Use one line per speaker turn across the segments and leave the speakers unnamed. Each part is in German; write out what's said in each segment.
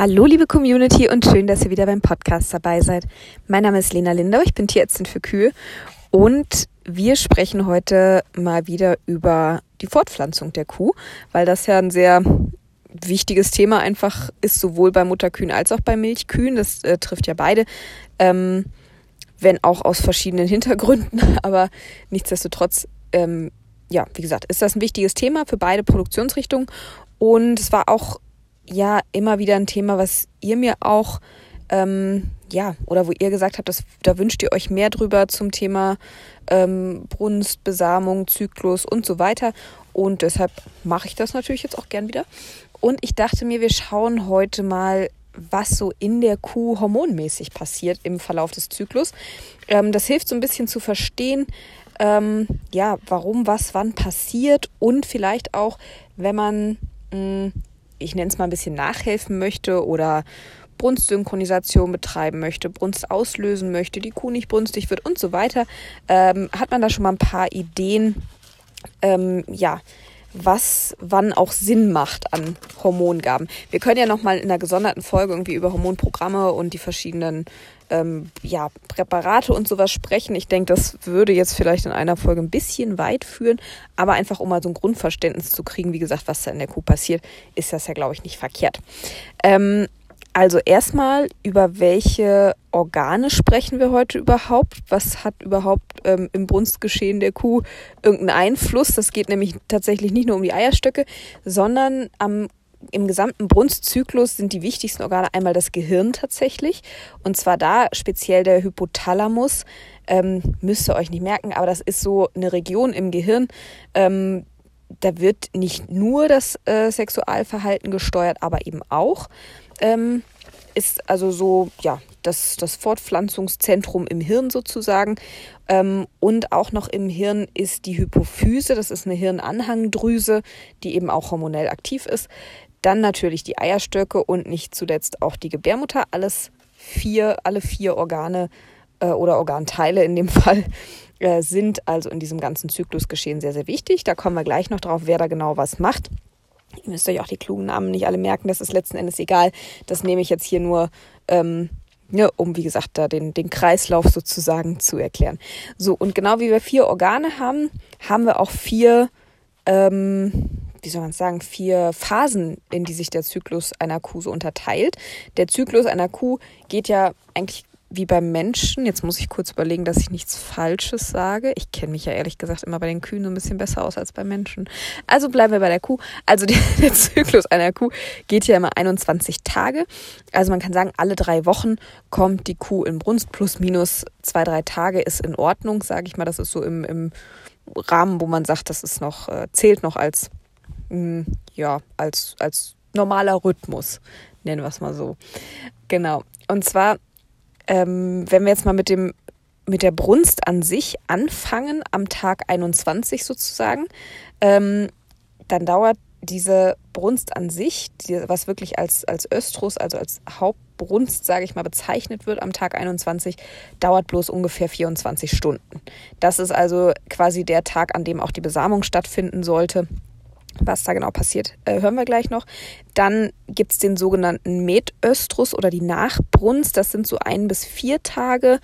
Hallo liebe Community und schön, dass ihr wieder beim Podcast dabei seid. Mein Name ist Lena Lindau, ich bin Tierärztin für Kühe und wir sprechen heute mal wieder über die Fortpflanzung der Kuh, weil das ja ein sehr wichtiges Thema einfach ist, sowohl bei Mutterkühen als auch bei Milchkühen. Das äh, trifft ja beide. Ähm, wenn auch aus verschiedenen Hintergründen, aber nichtsdestotrotz, ähm, ja, wie gesagt, ist das ein wichtiges Thema für beide Produktionsrichtungen. Und es war auch ja immer wieder ein Thema, was ihr mir auch, ähm, ja, oder wo ihr gesagt habt, dass, da wünscht ihr euch mehr drüber zum Thema ähm, Brunst, Besamung, Zyklus und so weiter. Und deshalb mache ich das natürlich jetzt auch gern wieder. Und ich dachte mir, wir schauen heute mal, was so in der Kuh hormonmäßig passiert im Verlauf des Zyklus. Ähm, das hilft so ein bisschen zu verstehen, ähm, ja, warum was wann passiert und vielleicht auch, wenn man mh, mm, ich nenne es mal ein bisschen nachhelfen möchte oder Brunstsynchronisation betreiben möchte, Brunst auslösen möchte, die Kuh nicht brunstig wird und so weiter, ähm, hat man da schon mal ein paar Ideen, ähm, ja, was wann auch Sinn macht an Hormongaben. Wir können ja noch mal in einer gesonderten Folge irgendwie über Hormonprogramme und die verschiedenen ähm, ja, Präparate und sowas sprechen. Ich denke, das würde jetzt vielleicht in einer Folge ein bisschen weit führen, aber einfach um mal so ein Grundverständnis zu kriegen, wie gesagt, was da in der Kuh passiert, ist das ja, glaube ich, nicht verkehrt. Ähm, also erstmal, über welche Organe sprechen wir heute überhaupt? Was hat überhaupt ähm, im Brunstgeschehen der Kuh irgendeinen Einfluss? Das geht nämlich tatsächlich nicht nur um die Eierstöcke, sondern am im gesamten Brunstzyklus sind die wichtigsten Organe einmal das Gehirn tatsächlich. Und zwar da speziell der Hypothalamus. Ähm, müsst ihr euch nicht merken, aber das ist so eine Region im Gehirn. Ähm, da wird nicht nur das äh, Sexualverhalten gesteuert, aber eben auch. Ähm, ist also so, ja, das, das Fortpflanzungszentrum im Hirn sozusagen. Ähm, und auch noch im Hirn ist die Hypophyse, das ist eine Hirnanhangdrüse, die eben auch hormonell aktiv ist. Dann natürlich die Eierstöcke und nicht zuletzt auch die Gebärmutter. Alles vier, alle vier Organe äh, oder Organteile in dem Fall äh, sind also in diesem ganzen Zyklusgeschehen sehr, sehr wichtig. Da kommen wir gleich noch drauf, wer da genau was macht. Ihr müsst euch auch die klugen Namen nicht alle merken, das ist letzten Endes egal. Das nehme ich jetzt hier nur, ähm, ja, um wie gesagt da den, den Kreislauf sozusagen zu erklären. So, und genau wie wir vier Organe haben, haben wir auch vier ähm, wie soll man sagen, vier Phasen, in die sich der Zyklus einer Kuh so unterteilt. Der Zyklus einer Kuh geht ja eigentlich wie beim Menschen. Jetzt muss ich kurz überlegen, dass ich nichts Falsches sage. Ich kenne mich ja ehrlich gesagt immer bei den Kühen ein bisschen besser aus als bei Menschen. Also bleiben wir bei der Kuh. Also der, der Zyklus einer Kuh geht ja immer 21 Tage. Also man kann sagen, alle drei Wochen kommt die Kuh in Brunst. Plus minus zwei, drei Tage ist in Ordnung, sage ich mal. Das ist so im, im Rahmen, wo man sagt, das ist noch, äh, zählt noch als mh, ja, als, als normaler Rhythmus, nennen wir es mal so. Genau. Und zwar, ähm, wenn wir jetzt mal mit dem mit der Brunst an sich anfangen, am Tag 21 sozusagen, ähm, dann dauert diese Brunst an sich, die, was wirklich als, als Östrus, also als Hauptbrunst, sage ich mal, bezeichnet wird am Tag 21, dauert bloß ungefähr 24 Stunden. Das ist also quasi der Tag, an dem auch die Besamung stattfinden sollte. Was da genau passiert, äh, hören wir gleich noch. Dann gibt es den sogenannten Metöstrus oder die Nachbrunst. Das sind so ein bis vier Tage.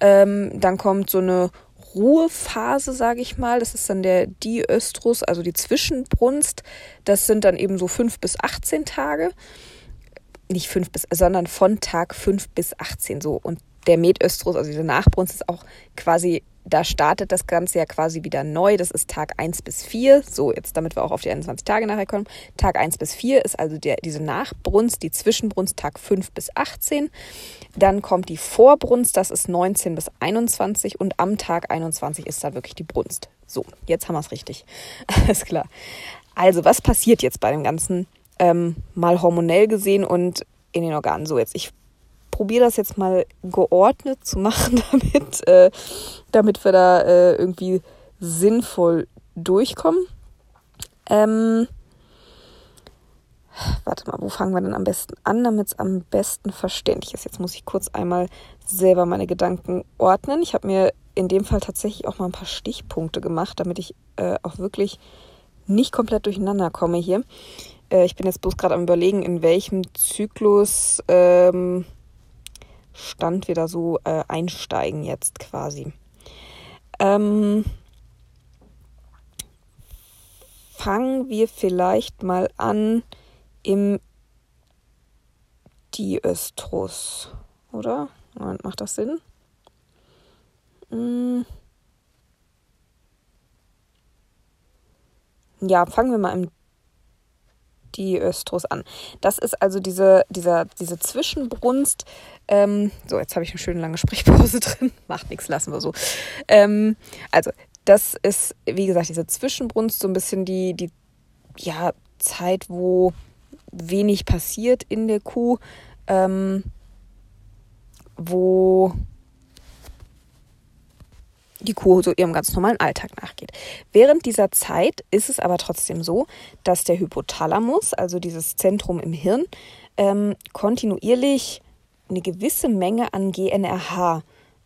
Ähm, dann kommt so eine Ruhephase, sage ich mal. Das ist dann der Diöstrus, also die Zwischenbrunst. Das sind dann eben so fünf bis 18 Tage. Nicht fünf bis, sondern von Tag fünf bis 18 so. Und der Metöstrus, also diese Nachbrunst, ist auch quasi da startet das Ganze ja quasi wieder neu. Das ist Tag 1 bis 4. So, jetzt damit wir auch auf die 21 Tage nachher kommen. Tag 1 bis 4 ist also der, diese Nachbrunst, die Zwischenbrunst Tag 5 bis 18. Dann kommt die Vorbrunst, das ist 19 bis 21 und am Tag 21 ist da wirklich die Brunst. So, jetzt haben wir es richtig. Alles klar. Also, was passiert jetzt bei dem Ganzen? Ähm, mal hormonell gesehen und in den Organen. So, jetzt, ich probiere das jetzt mal geordnet zu machen, damit, äh, damit wir da äh, irgendwie sinnvoll durchkommen. Ähm, warte mal, wo fangen wir denn am besten an, damit es am besten verständlich ist? Jetzt muss ich kurz einmal selber meine Gedanken ordnen. Ich habe mir in dem Fall tatsächlich auch mal ein paar Stichpunkte gemacht, damit ich äh, auch wirklich nicht komplett durcheinander komme hier. Äh, ich bin jetzt bloß gerade am überlegen, in welchem Zyklus ähm, Stand wir da so äh, einsteigen jetzt quasi. Ähm, fangen wir vielleicht mal an im Diöstrus, oder? Moment, macht das Sinn? Hm. Ja, fangen wir mal im Diöstrus an. Das ist also diese, dieser, diese Zwischenbrunst. Ähm, so, jetzt habe ich eine schöne lange Sprechpause drin. Macht nichts, lassen wir so. Ähm, also, das ist, wie gesagt, diese Zwischenbrunst, so ein bisschen die, die ja, Zeit, wo wenig passiert in der Kuh, ähm, wo die Kuh so ihrem ganz normalen Alltag nachgeht. Während dieser Zeit ist es aber trotzdem so, dass der Hypothalamus, also dieses Zentrum im Hirn, ähm, kontinuierlich eine gewisse Menge an GNRH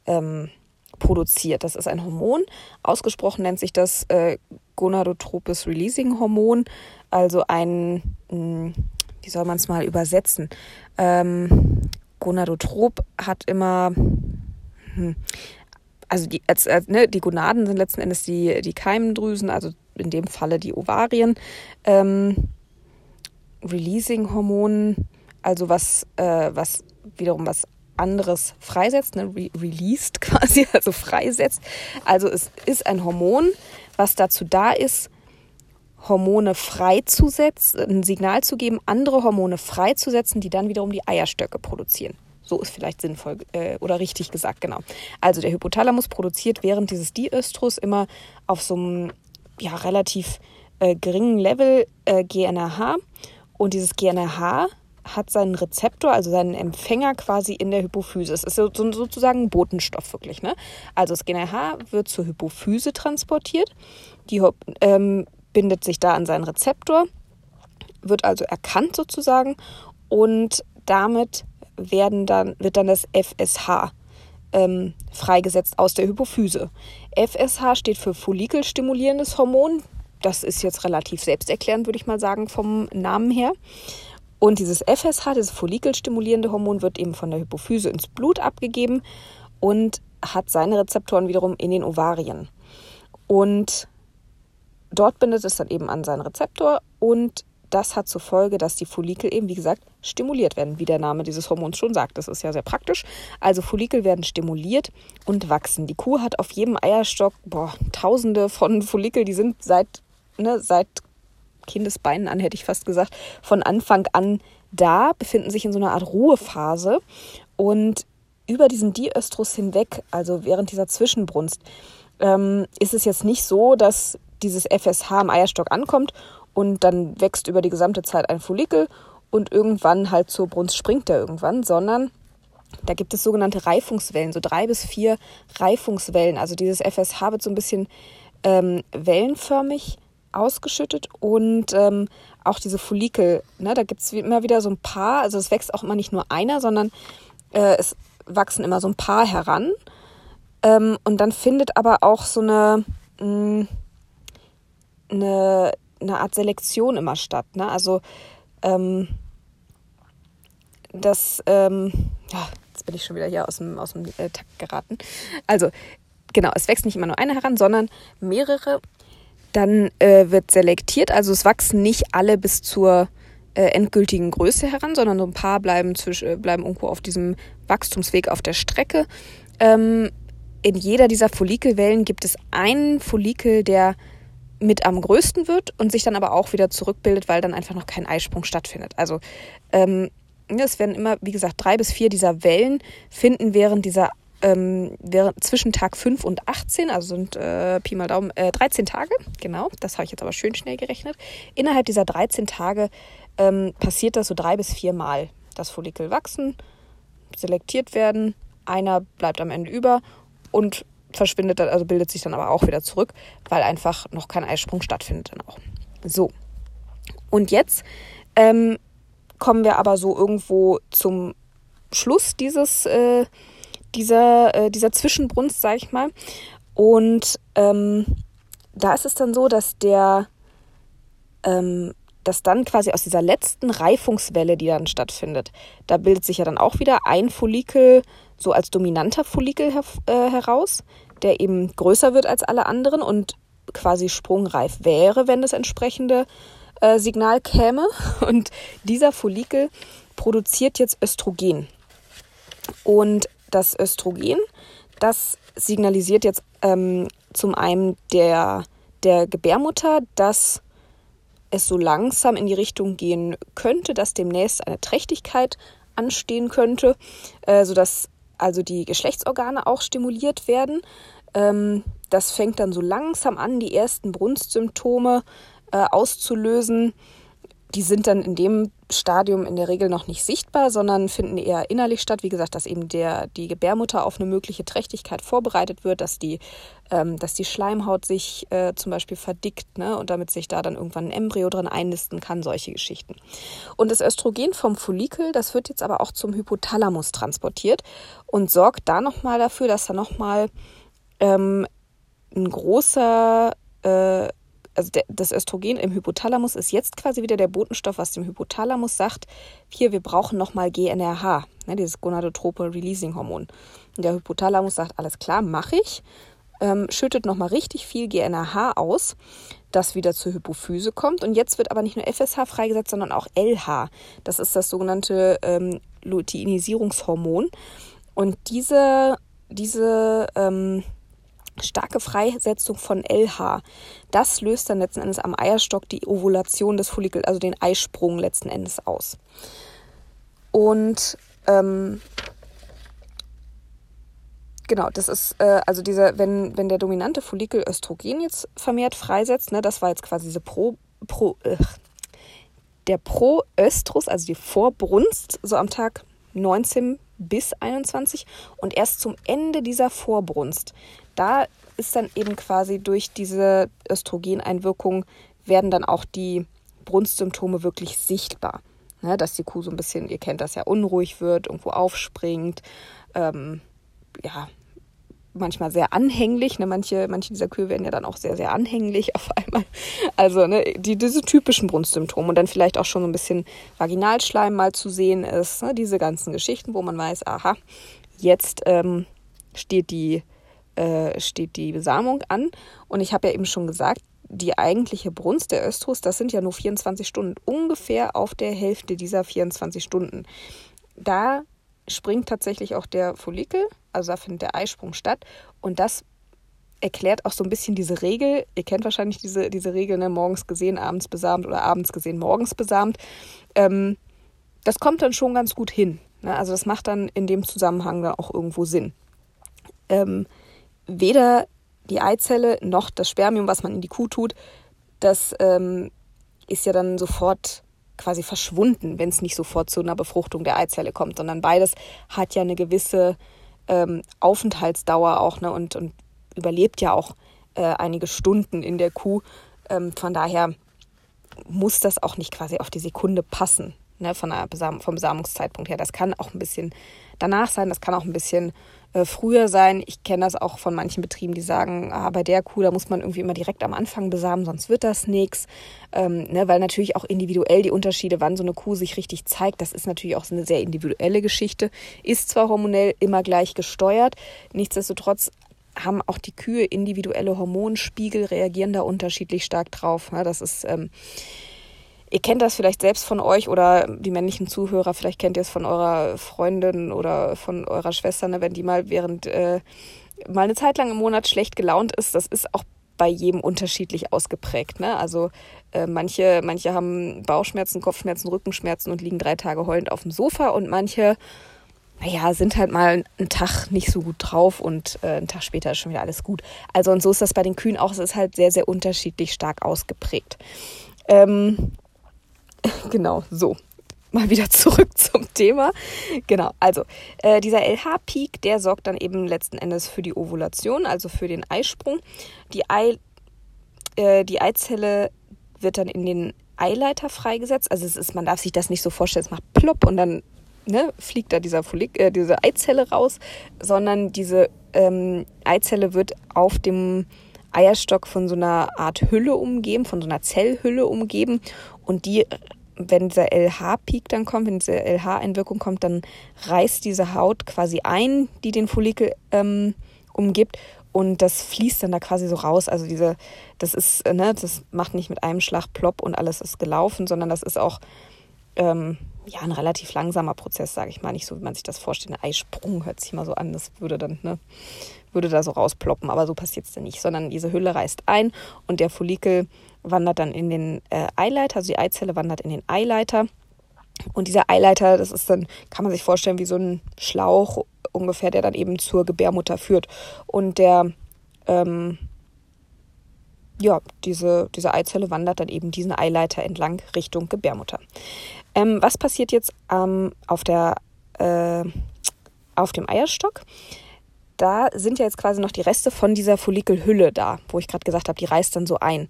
ähm, produziert. Das ist ein Hormon. Ausgesprochen nennt sich das äh, Gonadotropes Releasing Hormon, also ein, mh, hm, wie soll man es mal übersetzen? Ähm, Gonadotrop hat immer, hm, also die, als, ne, die Gonaden sind letzten Endes die, die Keimdrüsen, also in dem Falle die Ovarien. Ähm, Releasing-Hormon, also was, äh, was wiederum was anderes freisetzt, ne, re released quasi, also freisetzt. Also es ist ein Hormon, was dazu da ist, Hormone freizusetzen, ein Signal zu geben, andere Hormone freizusetzen, die dann wiederum die Eierstöcke produzieren. So ist vielleicht sinnvoll äh, oder richtig gesagt, genau. Also der Hypothalamus produziert während dieses Diöstrus immer auf so einem ja, relativ äh, geringen Level äh, GNRH und dieses GNRH hat seinen Rezeptor, also seinen Empfänger quasi in der Hypophyse. Es ist so, so, sozusagen ein Botenstoff wirklich. Ne? Also das GNRH wird zur Hypophyse transportiert, die ähm, bindet sich da an seinen Rezeptor, wird also erkannt sozusagen und damit werden dann, wird dann das FSH ähm, freigesetzt aus der Hypophyse. FSH steht für follikelstimulierendes Hormon. Das ist jetzt relativ selbsterklärend, würde ich mal sagen, vom Namen her. Und dieses FSH, dieses follikelstimulierende Hormon, wird eben von der Hypophyse ins Blut abgegeben und hat seine Rezeptoren wiederum in den Ovarien. Und dort bindet es dann eben an seinen Rezeptor und das hat zur Folge, dass die Follikel eben, wie gesagt, stimuliert werden, wie der Name dieses Hormons schon sagt. Das ist ja sehr praktisch. Also Follikel werden stimuliert und wachsen. Die Kuh hat auf jedem Eierstock boah, tausende von Follikel, die sind seit, ne, seit Kindesbeinen an, hätte ich fast gesagt, von Anfang an da, befinden sich in so einer Art Ruhephase und über diesen Diöstrus hinweg, also während dieser Zwischenbrunst, ähm, ist es jetzt nicht so, dass dieses FSH am Eierstock ankommt und dann wächst über die gesamte Zeit ein Follikel und irgendwann halt zur Brunst springt er irgendwann, sondern da gibt es sogenannte Reifungswellen, so drei bis vier Reifungswellen. Also dieses FSH wird so ein bisschen ähm, wellenförmig ausgeschüttet und ähm, auch diese Follikel, ne, da gibt es immer wieder so ein paar, also es wächst auch immer nicht nur einer, sondern äh, es wachsen immer so ein paar heran. Ähm, und dann findet aber auch so eine, mh, mm, eine eine Art Selektion immer statt. Ne? Also ähm, das, ähm, ja, jetzt bin ich schon wieder hier aus dem, aus dem äh, Takt geraten. Also genau, es wächst nicht immer nur eine heran, sondern mehrere. Dann äh, wird selektiert, also es wachsen nicht alle bis zur äh, endgültigen Größe heran, sondern so ein paar bleiben, zwisch, äh, bleiben irgendwo auf diesem Wachstumsweg auf der Strecke. Ähm, in jeder dieser Follikelwellen gibt es einen Follikel, der mit am größten wird und sich dann aber auch wieder zurückbildet, weil dann einfach noch kein Eisprung stattfindet. Also ähm, es werden immer, wie gesagt, drei bis vier dieser Wellen finden während dieser ähm, während, zwischen Tag 5 und 18, also sind äh, Pi mal Daumen, äh, 13 Tage, genau, das habe ich jetzt aber schön schnell gerechnet. Innerhalb dieser 13 Tage ähm, passiert das so drei bis vier Mal. Das Follikel wachsen, selektiert werden, einer bleibt am Ende über und verschwindet also bildet sich dann aber auch wieder zurück, weil einfach noch kein Eisprung stattfindet dann auch. So. Und jetzt ähm, kommen wir aber so irgendwo zum Schluss dieses, äh, dieser, äh, dieser Zwischenbrunst, sag ich mal. Und ähm, da ist es dann so, dass der, ähm, dass dann quasi aus dieser letzten Reifungswelle, die dann stattfindet, da bildet sich ja dann auch wieder ein Follikel so als dominanter Follikel her äh, heraus, der eben größer wird als alle anderen und quasi sprungreif wäre, wenn das entsprechende äh, Signal käme. Und dieser Follikel produziert jetzt Östrogen. Und das Östrogen, das signalisiert jetzt ähm, zum einen der, der Gebärmutter, dass es so langsam in die Richtung gehen könnte, dass demnächst eine Trächtigkeit anstehen könnte, äh, sodass also die Geschlechtsorgane auch stimuliert werden. Ähm, das fängt dann so langsam an, die ersten Brunstsymptome äh, auszulösen. Die sind dann in dem Stadium in der Regel noch nicht sichtbar, sondern finden eher innerlich statt. Wie gesagt, dass eben der, die Gebärmutter auf eine mögliche Trächtigkeit vorbereitet wird, dass die, ähm, dass die Schleimhaut sich äh, zum Beispiel verdickt ne, und damit sich da dann irgendwann ein Embryo drin einnisten kann, solche Geschichten. Und das Östrogen vom Follikel, das wird jetzt aber auch zum Hypothalamus transportiert und sorgt da nochmal dafür, dass da nochmal ähm, ein großer äh, also das Östrogen im Hypothalamus ist jetzt quasi wieder der Botenstoff, was dem Hypothalamus sagt, hier, wir brauchen nochmal GNRH, ne, dieses Gonadotrope Releasing Hormon. Und der Hypothalamus sagt, alles klar, mache ich, ähm, schüttet nochmal richtig viel GNRH aus, das wieder zur Hypophyse kommt. Und jetzt wird aber nicht nur FSH freigesetzt, sondern auch LH. Das ist das sogenannte ähm, Luteinisierungshormon. Und diese, diese ähm, starke Freisetzung von LH. Das löst dann letzten Endes am Eierstock die Ovulation des Follikels, also den Eisprung letzten Endes aus. Und ähm, genau, das ist äh, also dieser, wenn, wenn der dominante Follikel Östrogen jetzt vermehrt freisetzt, ne, das war jetzt quasi diese Pro, Pro äh, der Proöstrus, also die Vorbrunst, so am Tag 19 bis 21 und erst zum Ende dieser Vorbrunst da ist dann eben quasi durch diese Östrogeneinwirkung werden dann auch die Brunstsymptome wirklich sichtbar. Ne, dass die Kuh so ein bisschen, ihr kennt das ja, unruhig wird, irgendwo aufspringt, ähm, ja, manchmal sehr anhänglich. Ne? Manche, manche dieser Kühe werden ja dann auch sehr, sehr anhänglich auf einmal. Also ne, die, diese typischen Brunstsymptome und dann vielleicht auch schon so ein bisschen Vaginalschleim mal zu sehen ist. Ne? Diese ganzen Geschichten, wo man weiß, aha, jetzt ähm, steht die äh, steht die Besamung an. Und ich habe ja eben schon gesagt, die eigentliche Brunst der Östrus, das sind ja nur 24 Stunden, ungefähr auf der Hälfte dieser 24 Stunden. Da springt tatsächlich auch der Follikel, also da findet der Eisprung statt. Und das erklärt auch so ein bisschen diese Regel. Ihr kennt wahrscheinlich diese, diese Regel, ne? morgens gesehen, abends besamt oder abends gesehen, morgens besamt. Ähm, das kommt dann schon ganz gut hin. Ne? Also das macht dann in dem Zusammenhang dann auch irgendwo Sinn. Ähm, weder die Eizelle noch das Spermium, was man in die Kuh tut, das ähm, ist ja dann sofort quasi verschwunden, wenn es nicht sofort zu einer Befruchtung der Eizelle kommt, sondern beides hat ja eine gewisse ähm, Aufenthaltsdauer auch ne, und, und überlebt ja auch äh, einige Stunden in der Kuh. Ähm, von daher muss das auch nicht quasi auf die Sekunde passen, ne, von der vom Besamungszeitpunkt her. Das kann auch ein bisschen danach sein, das kann auch ein bisschen äh, früher sein. Ich kenne das auch von manchen Betrieben, die sagen, ah, bei der Kuh, da muss man irgendwie immer direkt am Anfang besamen, sonst wird das nichts. Ähm, ne, weil natürlich auch individuell die Unterschiede, wann so eine Kuh sich richtig zeigt, das ist natürlich auch so eine sehr individuelle Geschichte. Ist zwar hormonell immer gleich gesteuert, nichtsdestotrotz haben auch die Kühe individuelle Hormonspiegel, reagieren da unterschiedlich stark drauf. Ja, das ist ähm, Ihr kennt das vielleicht selbst von euch oder die männlichen Zuhörer, vielleicht kennt ihr es von eurer Freundin oder von eurer Schwester, ne, wenn die mal während äh, mal eine Zeit lang im Monat schlecht gelaunt ist. Das ist auch bei jedem unterschiedlich ausgeprägt. Ne? Also äh, manche, manche haben Bauchschmerzen, Kopfschmerzen, Rückenschmerzen und liegen drei Tage heulend auf dem Sofa und manche, naja, sind halt mal einen Tag nicht so gut drauf und äh, einen Tag später ist schon wieder alles gut. Also und so ist das bei den Kühen auch. Es ist halt sehr, sehr unterschiedlich stark ausgeprägt. Ähm, genau, so. Mal wieder zurück zum Thema. Genau, also äh, dieser LH-Peak, der sorgt dann eben letzten Endes für die Ovulation, also für den Eisprung. Die, Ei, äh, die Eizelle wird dann in den Eileiter freigesetzt. Also es ist, man darf sich das nicht so vorstellen, es macht plopp und dann ne, fliegt da dieser Folik, äh, diese Eizelle raus, sondern diese ähm, Eizelle wird auf dem Eierstock von so einer Art Hülle umgeben, von so einer Zellhülle umgeben Und die, wenn dieser LH-Peak dann kommt, wenn diese LH-Einwirkung kommt, dann reißt diese Haut quasi ein, die den Follikel ähm, umgibt und das fließt dann da quasi so raus. Also diese, das ist, ne, das macht nicht mit einem Schlag plopp und alles ist gelaufen, sondern das ist auch ähm, ja ein relativ langsamer Prozess, sage ich mal. Nicht so, wie man sich das vorstellt. Ein Eisprung hört sich mal so an. Das würde dann, ne, würde da so rausploppen, aber so passiert es dann nicht, sondern diese Hülle reißt ein und der Follikel wandert dann in den äh, Eileiter, also die Eizelle wandert in den Eileiter. Und dieser Eileiter, das ist dann, kann man sich vorstellen, wie so ein Schlauch ungefähr, der dann eben zur Gebärmutter führt. Und der, ähm, ja, diese, diese Eizelle wandert dann eben diesen Eileiter entlang Richtung Gebärmutter. Ähm, was passiert jetzt ähm, auf, der, äh, auf dem Eierstock? Da sind ja jetzt quasi noch die Reste von dieser Follikelhülle da, wo ich gerade gesagt habe, die reißt dann so ein.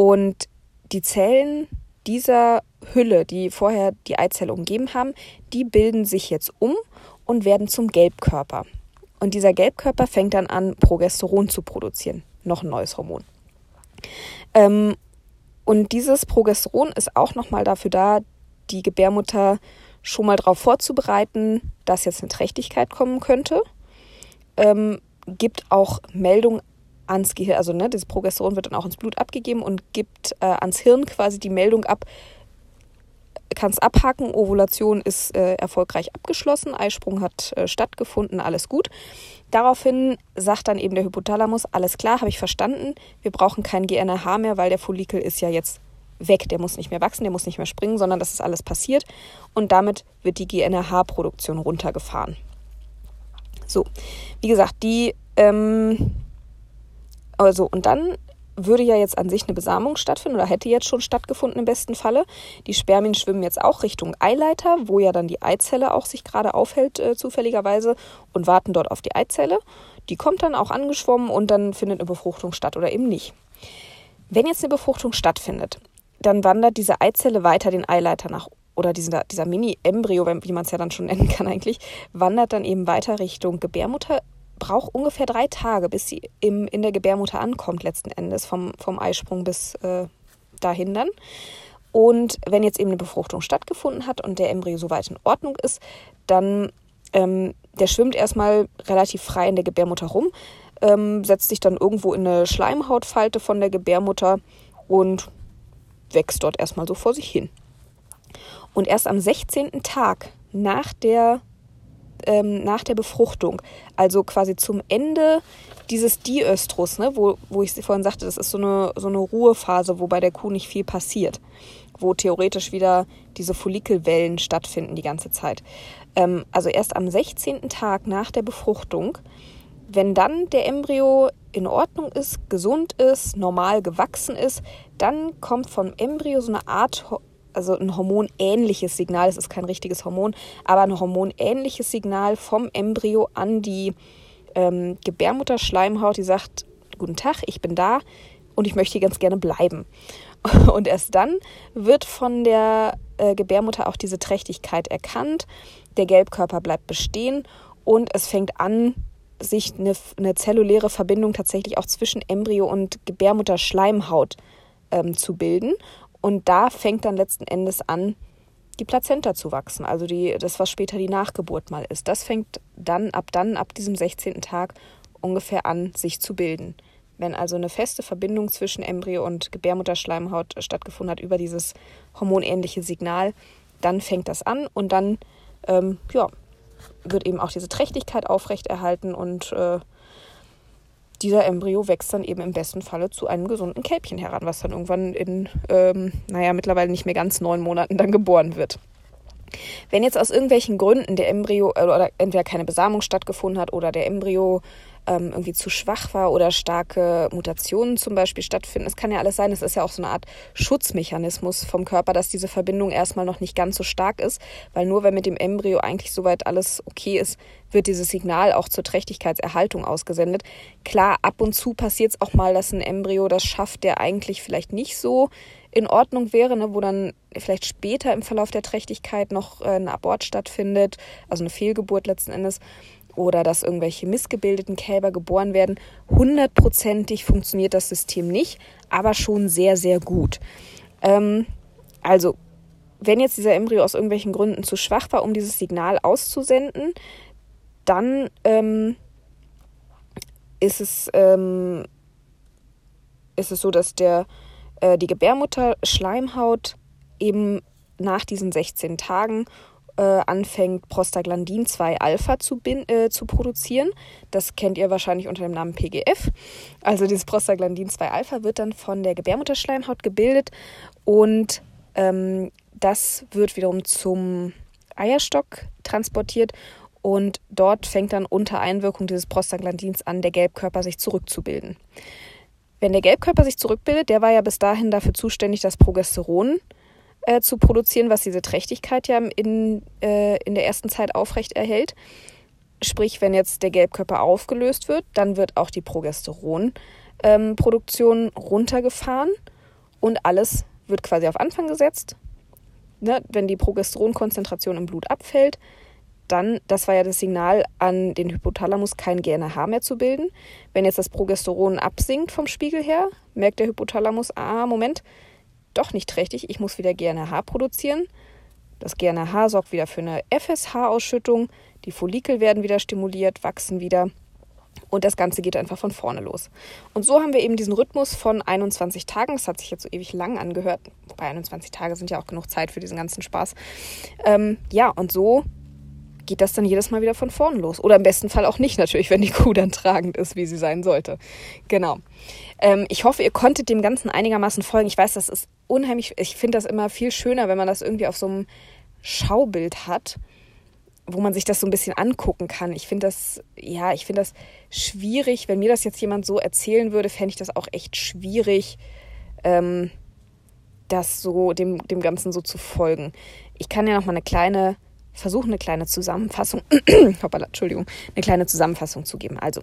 Und die Zellen dieser Hülle, die vorher die Eizelle umgeben haben, die bilden sich jetzt um und werden zum Gelbkörper. Und dieser Gelbkörper fängt dann an, Progesteron zu produzieren. Noch ein neues Hormon. Ähm, und dieses Progesteron ist auch nochmal dafür da, die Gebärmutter schon mal darauf vorzubereiten, dass jetzt eine Trächtigkeit kommen könnte. Ähm, gibt auch Meldung ans Gehirn, also ne, das Progesteron wird dann auch ins Blut abgegeben und gibt äh, ans Hirn quasi die Meldung ab, kannst abhaken, Ovulation ist äh, erfolgreich abgeschlossen, Eisprung hat äh, stattgefunden, alles gut. Daraufhin sagt dann eben der Hypothalamus, alles klar, habe ich verstanden, wir brauchen kein GNRH mehr, weil der Follikel ist ja jetzt weg, der muss nicht mehr wachsen, der muss nicht mehr springen, sondern das ist alles passiert und damit wird die GNRH-Produktion runtergefahren. So, wie gesagt, die, ähm, also und dann würde ja jetzt an sich eine Besamung stattfinden oder hätte jetzt schon stattgefunden im besten Falle. Die Spermien schwimmen jetzt auch Richtung Eileiter, wo ja dann die Eizelle auch sich gerade aufhält äh, zufälligerweise und warten dort auf die Eizelle. Die kommt dann auch angeschwommen und dann findet eine Befruchtung statt oder eben nicht. Wenn jetzt eine Befruchtung stattfindet, dann wandert diese Eizelle weiter den Eileiter nach oder dieser, dieser Mini-Embryo, wie man es ja dann schon nennen kann eigentlich, wandert dann eben weiter Richtung Gebärmutter braucht ungefähr drei Tage, bis sie im, in der Gebärmutter ankommt, letzten Endes, vom, vom Eisprung bis äh, dahin dann. Und wenn jetzt eben eine Befruchtung stattgefunden hat und der Embryo soweit in Ordnung ist, dann ähm, der schwimmt erstmal relativ frei in der Gebärmutter rum, ähm, setzt sich dann irgendwo in eine Schleimhautfalte von der Gebärmutter und wächst dort erstmal so vor sich hin. Und erst am 16. Tag nach der ähm, nach der Befruchtung, also quasi zum Ende dieses Diöstrus, ne, wo, wo ich vorhin sagte, das ist so eine, so eine Ruhephase, wo bei der Kuh nicht viel passiert, wo theoretisch wieder diese Follikelwellen stattfinden die ganze Zeit. Ähm, also erst am 16. Tag nach der Befruchtung, wenn dann der Embryo in Ordnung ist, gesund ist, normal gewachsen ist, dann kommt vom Embryo so eine Art also ein hormonähnliches Signal, es ist kein richtiges Hormon, aber ein hormonähnliches Signal vom Embryo an die ähm, Gebärmutterschleimhaut, die sagt, guten Tag, ich bin da und ich möchte hier ganz gerne bleiben. Und erst dann wird von der äh, Gebärmutter auch diese Trächtigkeit erkannt, der Gelbkörper bleibt bestehen und es fängt an, sich eine, eine zelluläre Verbindung tatsächlich auch zwischen Embryo und Gebärmutterschleimhaut ähm, zu bilden. Und da fängt dann letzten Endes an, die Plazenta zu wachsen, also die, das, was später die Nachgeburt mal ist. Das fängt dann ab dann, ab diesem 16. Tag ungefähr an, sich zu bilden. Wenn also eine feste Verbindung zwischen Embryo und Gebärmutterschleimhaut stattgefunden hat über dieses hormonähnliche Signal, dann fängt das an und dann ähm, ja, wird eben auch diese Trächtigkeit aufrechterhalten und äh, dieser Embryo wächst dann eben im besten Falle zu einem gesunden Kälbchen heran, was dann irgendwann in, ähm, naja, mittlerweile nicht mehr ganz neun Monaten dann geboren wird. Wenn jetzt aus irgendwelchen Gründen der Embryo äh, oder entweder keine Besamung stattgefunden hat oder der Embryo ähm, irgendwie zu schwach war oder starke Mutationen zum Beispiel stattfinden. Es kann ja alles sein, es ist ja auch so eine Art Schutzmechanismus vom Körper, dass diese Verbindung erstmal noch nicht ganz so stark ist, weil nur wenn mit dem Embryo eigentlich soweit alles okay ist, wird dieses Signal auch zur Trächtigkeitserhaltung ausgesendet. Klar, ab und zu passiert es auch mal, dass ein Embryo das schafft, der eigentlich vielleicht nicht so in Ordnung wäre, ne, wo dann vielleicht später im Verlauf der Trächtigkeit noch äh, ein Abort stattfindet, also eine Fehlgeburt letzten Endes oder dass irgendwelche missgebildeten Kälber geboren werden. Hundertprozentig funktioniert das System nicht, aber schon sehr, sehr gut. Ähm, also, wenn jetzt dieser Embryo aus irgendwelchen Gründen zu schwach war, um dieses Signal auszusenden, dann ähm, ist, es, ähm, ist es so, dass der, äh, die Gebärmutter Schleimhaut eben nach diesen 16 Tagen äh, anfängt, Prostaglandin 2-Alpha zu, äh, zu produzieren. Das kennt ihr wahrscheinlich unter dem Namen PGF. Also dieses Prostaglandin 2-Alpha wird dann von der Gebärmutterschleimhaut gebildet und ähm, das wird wiederum zum Eierstock transportiert und dort fängt dann unter Einwirkung dieses Prostaglandins an, der Gelbkörper sich zurückzubilden. Wenn der Gelbkörper sich zurückbildet, der war ja bis dahin dafür zuständig, das Progesteron äh, zu produzieren, was diese Trächtigkeit ja in, äh, in der ersten Zeit aufrecht erhält. Sprich, wenn jetzt der Gelbkörper aufgelöst wird, dann wird auch die Progesteronproduktion ähm, runtergefahren und alles wird quasi auf Anfang gesetzt. Ne? Wenn die Progesteronkonzentration im Blut abfällt, dann, das war ja das Signal an den Hypothalamus, kein GNRH mehr zu bilden. Wenn jetzt das Progesteron absinkt vom Spiegel her, merkt der Hypothalamus, ah, Moment, doch nicht trächtig, ich muss wieder GNRH produzieren. Das GNRH sorgt wieder für eine FSH-Ausschüttung, die Follikel werden wieder stimuliert, wachsen wieder und das Ganze geht einfach von vorne los. Und so haben wir eben diesen Rhythmus von 21 Tagen. Das hat sich jetzt so ewig lang angehört. Wobei 21 Tage sind ja auch genug Zeit für diesen ganzen Spaß. Ähm, ja, und so geht das dann jedes Mal wieder von vorne los. Oder im besten Fall auch nicht natürlich, wenn die Kuh dann tragend ist, wie sie sein sollte. Genau. Ähm, ich hoffe, ihr konntet dem Ganzen einigermaßen folgen. Ich weiß, das ist unheimlich, ich finde das immer viel schöner, wenn man das irgendwie auf so einem Schaubild hat, wo man sich das so ein bisschen angucken kann. Ich finde das, ja, ich finde das schwierig. Wenn mir das jetzt jemand so erzählen würde, fände ich das auch echt schwierig, ähm, das so, dem, dem Ganzen so zu folgen. Ich kann ja noch mal eine kleine versuche eine kleine Zusammenfassung, hoppala, Entschuldigung, eine kleine Zusammenfassung zu geben. Also,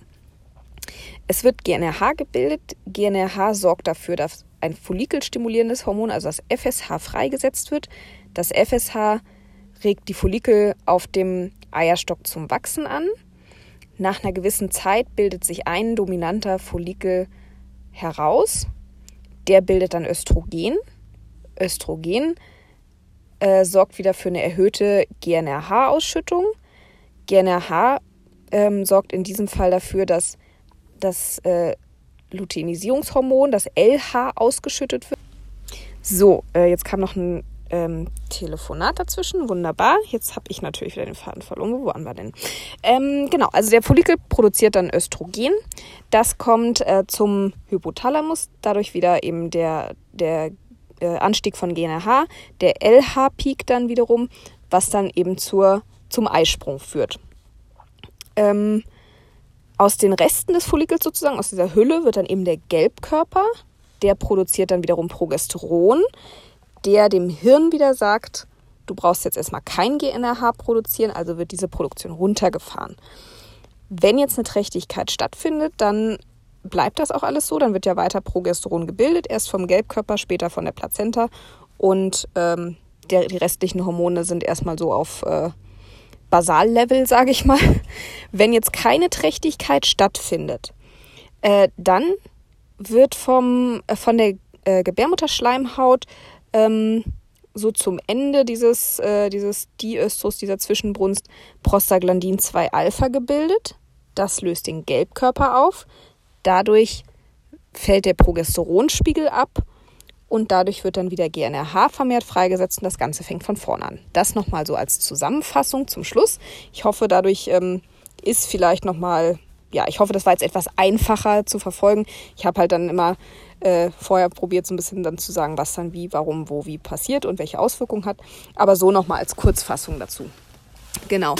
es wird GNRH gebildet. GNRH sorgt dafür, dass ein follikelstimulierendes Hormon, also das FSH, freigesetzt wird. Das FSH regt die Follikel auf dem Eierstock zum Wachsen an. Nach einer gewissen Zeit bildet sich ein dominanter Follikel heraus. Der bildet dann Östrogen. Östrogen äh, sorgt wieder für eine erhöhte GNRH-Ausschüttung. GNRH ähm, sorgt in diesem Fall dafür, dass das äh, Luteinisierungshormon, das LH, ausgeschüttet wird. So, äh, jetzt kam noch ein ähm, Telefonat dazwischen. Wunderbar. Jetzt habe ich natürlich wieder den Faden verloren. Wo waren wir denn? Ähm, genau, also der Follikel produziert dann Östrogen. Das kommt äh, zum Hypothalamus. Dadurch wieder eben der, der äh, Anstieg von GNRH, der LH-Peak dann wiederum, was dann eben zur, zum Eisprung führt. Ähm, aus den Resten des Follikels sozusagen, aus dieser Hülle, wird dann eben der Gelbkörper, der produziert dann wiederum Progesteron, der dem Hirn wieder sagt, du brauchst jetzt erstmal kein GNRH produzieren, also wird diese Produktion runtergefahren. Wenn jetzt eine Trächtigkeit stattfindet, dann bleibt das auch alles so. Dann wird ja weiter Progesteron gebildet, erst vom Gelbkörper, später von der Plazenta. Und ähm, der, die restlichen Hormone sind erstmal so auf äh, Basallevel, sage ich mal. Wenn jetzt keine Trächtigkeit stattfindet, äh, dann wird vom, äh, von der äh, Gebärmutterschleimhaut ähm, so zum Ende dieses, äh, dieses Diöstrus, dieser Zwischenbrunst, Prostaglandin 2-Alpha gebildet. Das löst den Gelbkörper auf. Dadurch fällt der Progesteronspiegel ab und dadurch wird dann wieder GNRH vermehrt freigesetzt und das Ganze fängt von vorne an. Das nochmal so als Zusammenfassung zum Schluss. Ich hoffe, dadurch ähm, ist vielleicht nochmal, ja, ich hoffe, das war jetzt etwas einfacher zu verfolgen. Ich habe halt dann immer äh, vorher probiert, so ein bisschen dann zu sagen, was dann wie, warum, wo, wie passiert und welche Auswirkungen hat. Aber so nochmal als Kurzfassung dazu. Genau.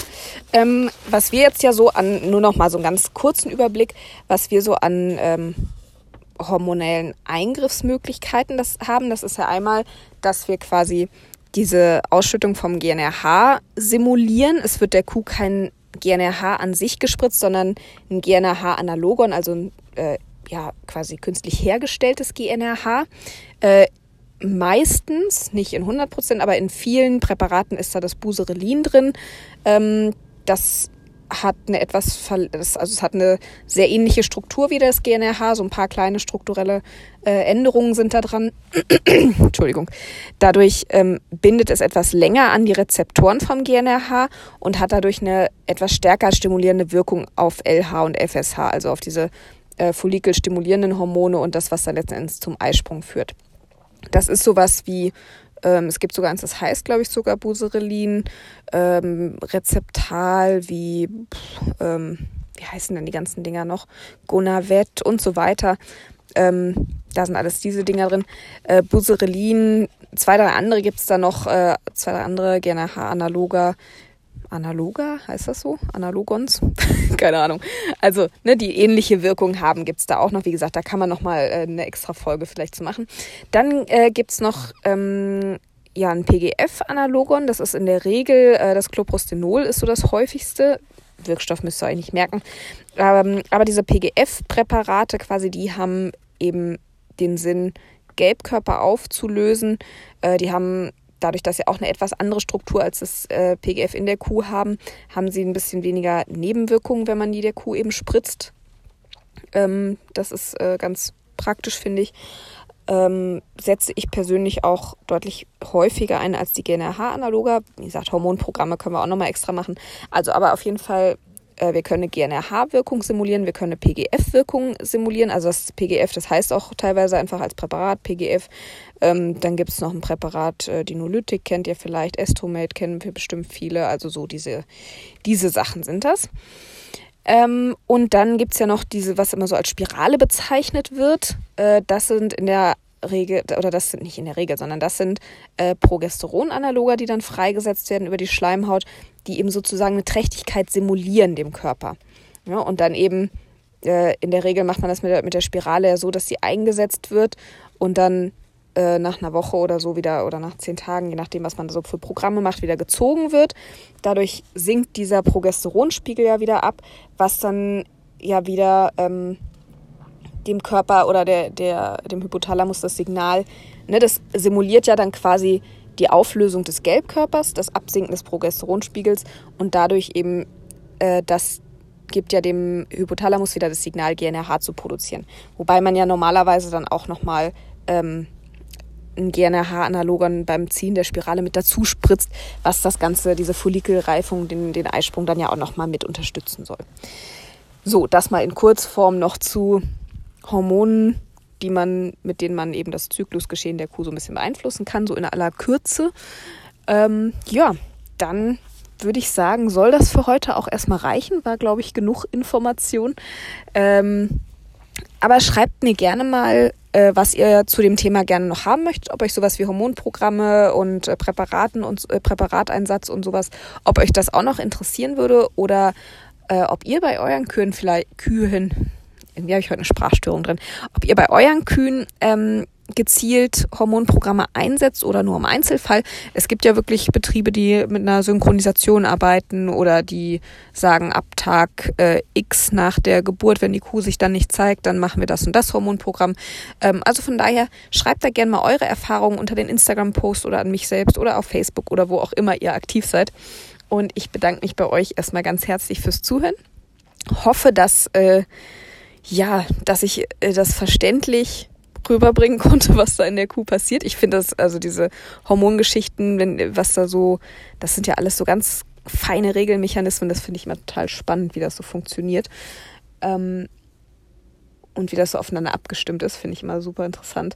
Ähm, was wir jetzt ja so an, nur noch mal so einen ganz kurzen Überblick, was wir so an ähm, hormonellen Eingriffsmöglichkeiten das haben, das ist ja einmal, dass wir quasi diese Ausschüttung vom GNRH simulieren. Es wird der Kuh kein GNRH an sich gespritzt, sondern ein GNRH-Analogon, also ein äh, ja, quasi künstlich hergestelltes GNRH. Äh, meistens, nicht in 100 Prozent, aber in vielen Präparaten ist da das Buserelin drin. Ähm, das hat eine etwas, also es hat eine sehr ähnliche Struktur wie das GNRH, so ein paar kleine strukturelle äh, Änderungen sind da dran. Entschuldigung. Dadurch ähm, bindet es etwas länger an die Rezeptoren vom GNRH und hat dadurch eine etwas stärker stimulierende Wirkung auf LH und FSH, also auf diese äh, follikelstimulierenden Hormone und das, was dann letztendlich zum Eisprung führt. Das ist sowas wie ähm, es gibt sogar eins, das heißt, glaube ich, sogar Buserelin, ähm, Rezeptal wie, ähm, wie heißen denn die ganzen Dinger noch? Gonavet und so weiter. Ähm, da sind alles diese Dinger drin. Äh, Buserelin, zwei, drei andere gibt es da noch, äh, zwei, drei andere, GNH-Analoga. Analoga, heißt das so? Analogons? Keine Ahnung. Also, ne, die ähnliche Wirkung haben, gibt es da auch noch. Wie gesagt, da kann man nochmal äh, eine extra Folge vielleicht zu machen. Dann äh, gibt es noch ähm, ja, ein PGF-Analogon. Das ist in der Regel äh, das Cloprostenol, ist so das häufigste. Wirkstoff müsst ihr euch nicht merken. Ähm, aber diese PGF-Präparate quasi, die haben eben den Sinn, Gelbkörper aufzulösen. Äh, die haben dadurch, dass sie auch eine etwas andere Struktur als das äh, PGF in der Kuh haben, haben sie ein bisschen weniger Nebenwirkungen, wenn man die der Kuh eben spritzt. Ähm, das ist äh, ganz praktisch, finde ich. Ähm, setze ich persönlich auch deutlich häufiger ein als die GNRH-Analoga. Wie gesagt, Hormonprogramme können wir auch nochmal extra machen. Also aber auf jeden Fall äh, wir können eine GNRH-Wirkung simulieren, wir können eine PGF-Wirkung simulieren. Also das PGF, das heißt auch teilweise einfach als Präparat PGF. Ähm, dann gibt es noch ein Präparat, äh, Dinolytik kennt ihr vielleicht, Estromate kennen wir bestimmt viele. Also so diese, diese Sachen sind das. Ähm, und dann gibt es ja noch diese, was immer so als Spirale bezeichnet wird. Äh, das sind in der Regel, oder das sind nicht in der Regel, sondern das sind äh, Progesteronanaloga, die dann freigesetzt werden über die Schleimhaut, die eben sozusagen eine Trächtigkeit simulieren dem Körper. Ja, und dann eben, äh, in der Regel macht man das mit der, mit der Spirale ja so, dass sie eingesetzt wird und dann äh, nach einer Woche oder so wieder oder nach zehn Tagen, je nachdem, was man so für Programme macht, wieder gezogen wird. Dadurch sinkt dieser Progesteronspiegel ja wieder ab, was dann ja wieder ähm, dem Körper oder der, der, dem Hypothalamus das Signal, ne, das simuliert ja dann quasi die Auflösung des Gelbkörpers, das Absinken des Progesteronspiegels und dadurch eben äh, das gibt ja dem Hypothalamus wieder das Signal, GNRH zu produzieren. Wobei man ja normalerweise dann auch nochmal ähm, ein GNRH-Analogon beim Ziehen der Spirale mit dazu spritzt, was das Ganze, diese Follikelreifung, den, den Eisprung dann ja auch nochmal mit unterstützen soll. So, das mal in Kurzform noch zu Hormonen, die man, mit denen man eben das Zyklusgeschehen der Kuh so ein bisschen beeinflussen kann, so in aller Kürze. Ähm, ja, dann würde ich sagen, soll das für heute auch erstmal reichen. War, glaube ich, genug Information. Ähm, aber schreibt mir gerne mal, äh, was ihr zu dem Thema gerne noch haben möchtet, ob euch sowas wie Hormonprogramme und äh, Präparaten und äh, Präparateinsatz und sowas, ob euch das auch noch interessieren würde oder äh, ob ihr bei euren Kühen vielleicht Kühen, irgendwie habe ich heute eine Sprachstörung drin, ob ihr bei euren Kühen ähm, gezielt Hormonprogramme einsetzt oder nur im Einzelfall. Es gibt ja wirklich Betriebe, die mit einer Synchronisation arbeiten oder die sagen, ab Tag äh, X nach der Geburt, wenn die Kuh sich dann nicht zeigt, dann machen wir das und das Hormonprogramm. Ähm, also von daher schreibt da gerne mal eure Erfahrungen unter den Instagram-Post oder an mich selbst oder auf Facebook oder wo auch immer ihr aktiv seid. Und ich bedanke mich bei euch erstmal ganz herzlich fürs Zuhören. Hoffe, dass äh, ja, dass ich äh, das verständlich rüberbringen konnte, was da in der Kuh passiert. Ich finde das, also diese Hormongeschichten, wenn, was da so, das sind ja alles so ganz feine Regelmechanismen, das finde ich immer total spannend, wie das so funktioniert. Ähm, und wie das so aufeinander abgestimmt ist, finde ich immer super interessant.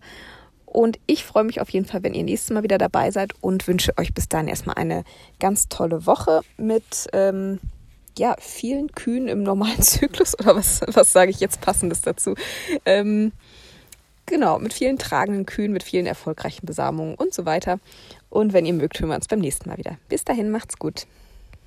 Und ich freue mich auf jeden Fall, wenn ihr nächstes Mal wieder dabei seid und wünsche euch bis dahin erstmal eine ganz tolle Woche mit ähm, ja, vielen Kühen im normalen Zyklus oder was, was sage ich jetzt passendes dazu? Ähm, Genau, mit vielen tragenden Kühen, mit vielen erfolgreichen Besamungen und so weiter. Und wenn ihr mögt, hören wir uns beim nächsten Mal wieder. Bis dahin, macht's gut.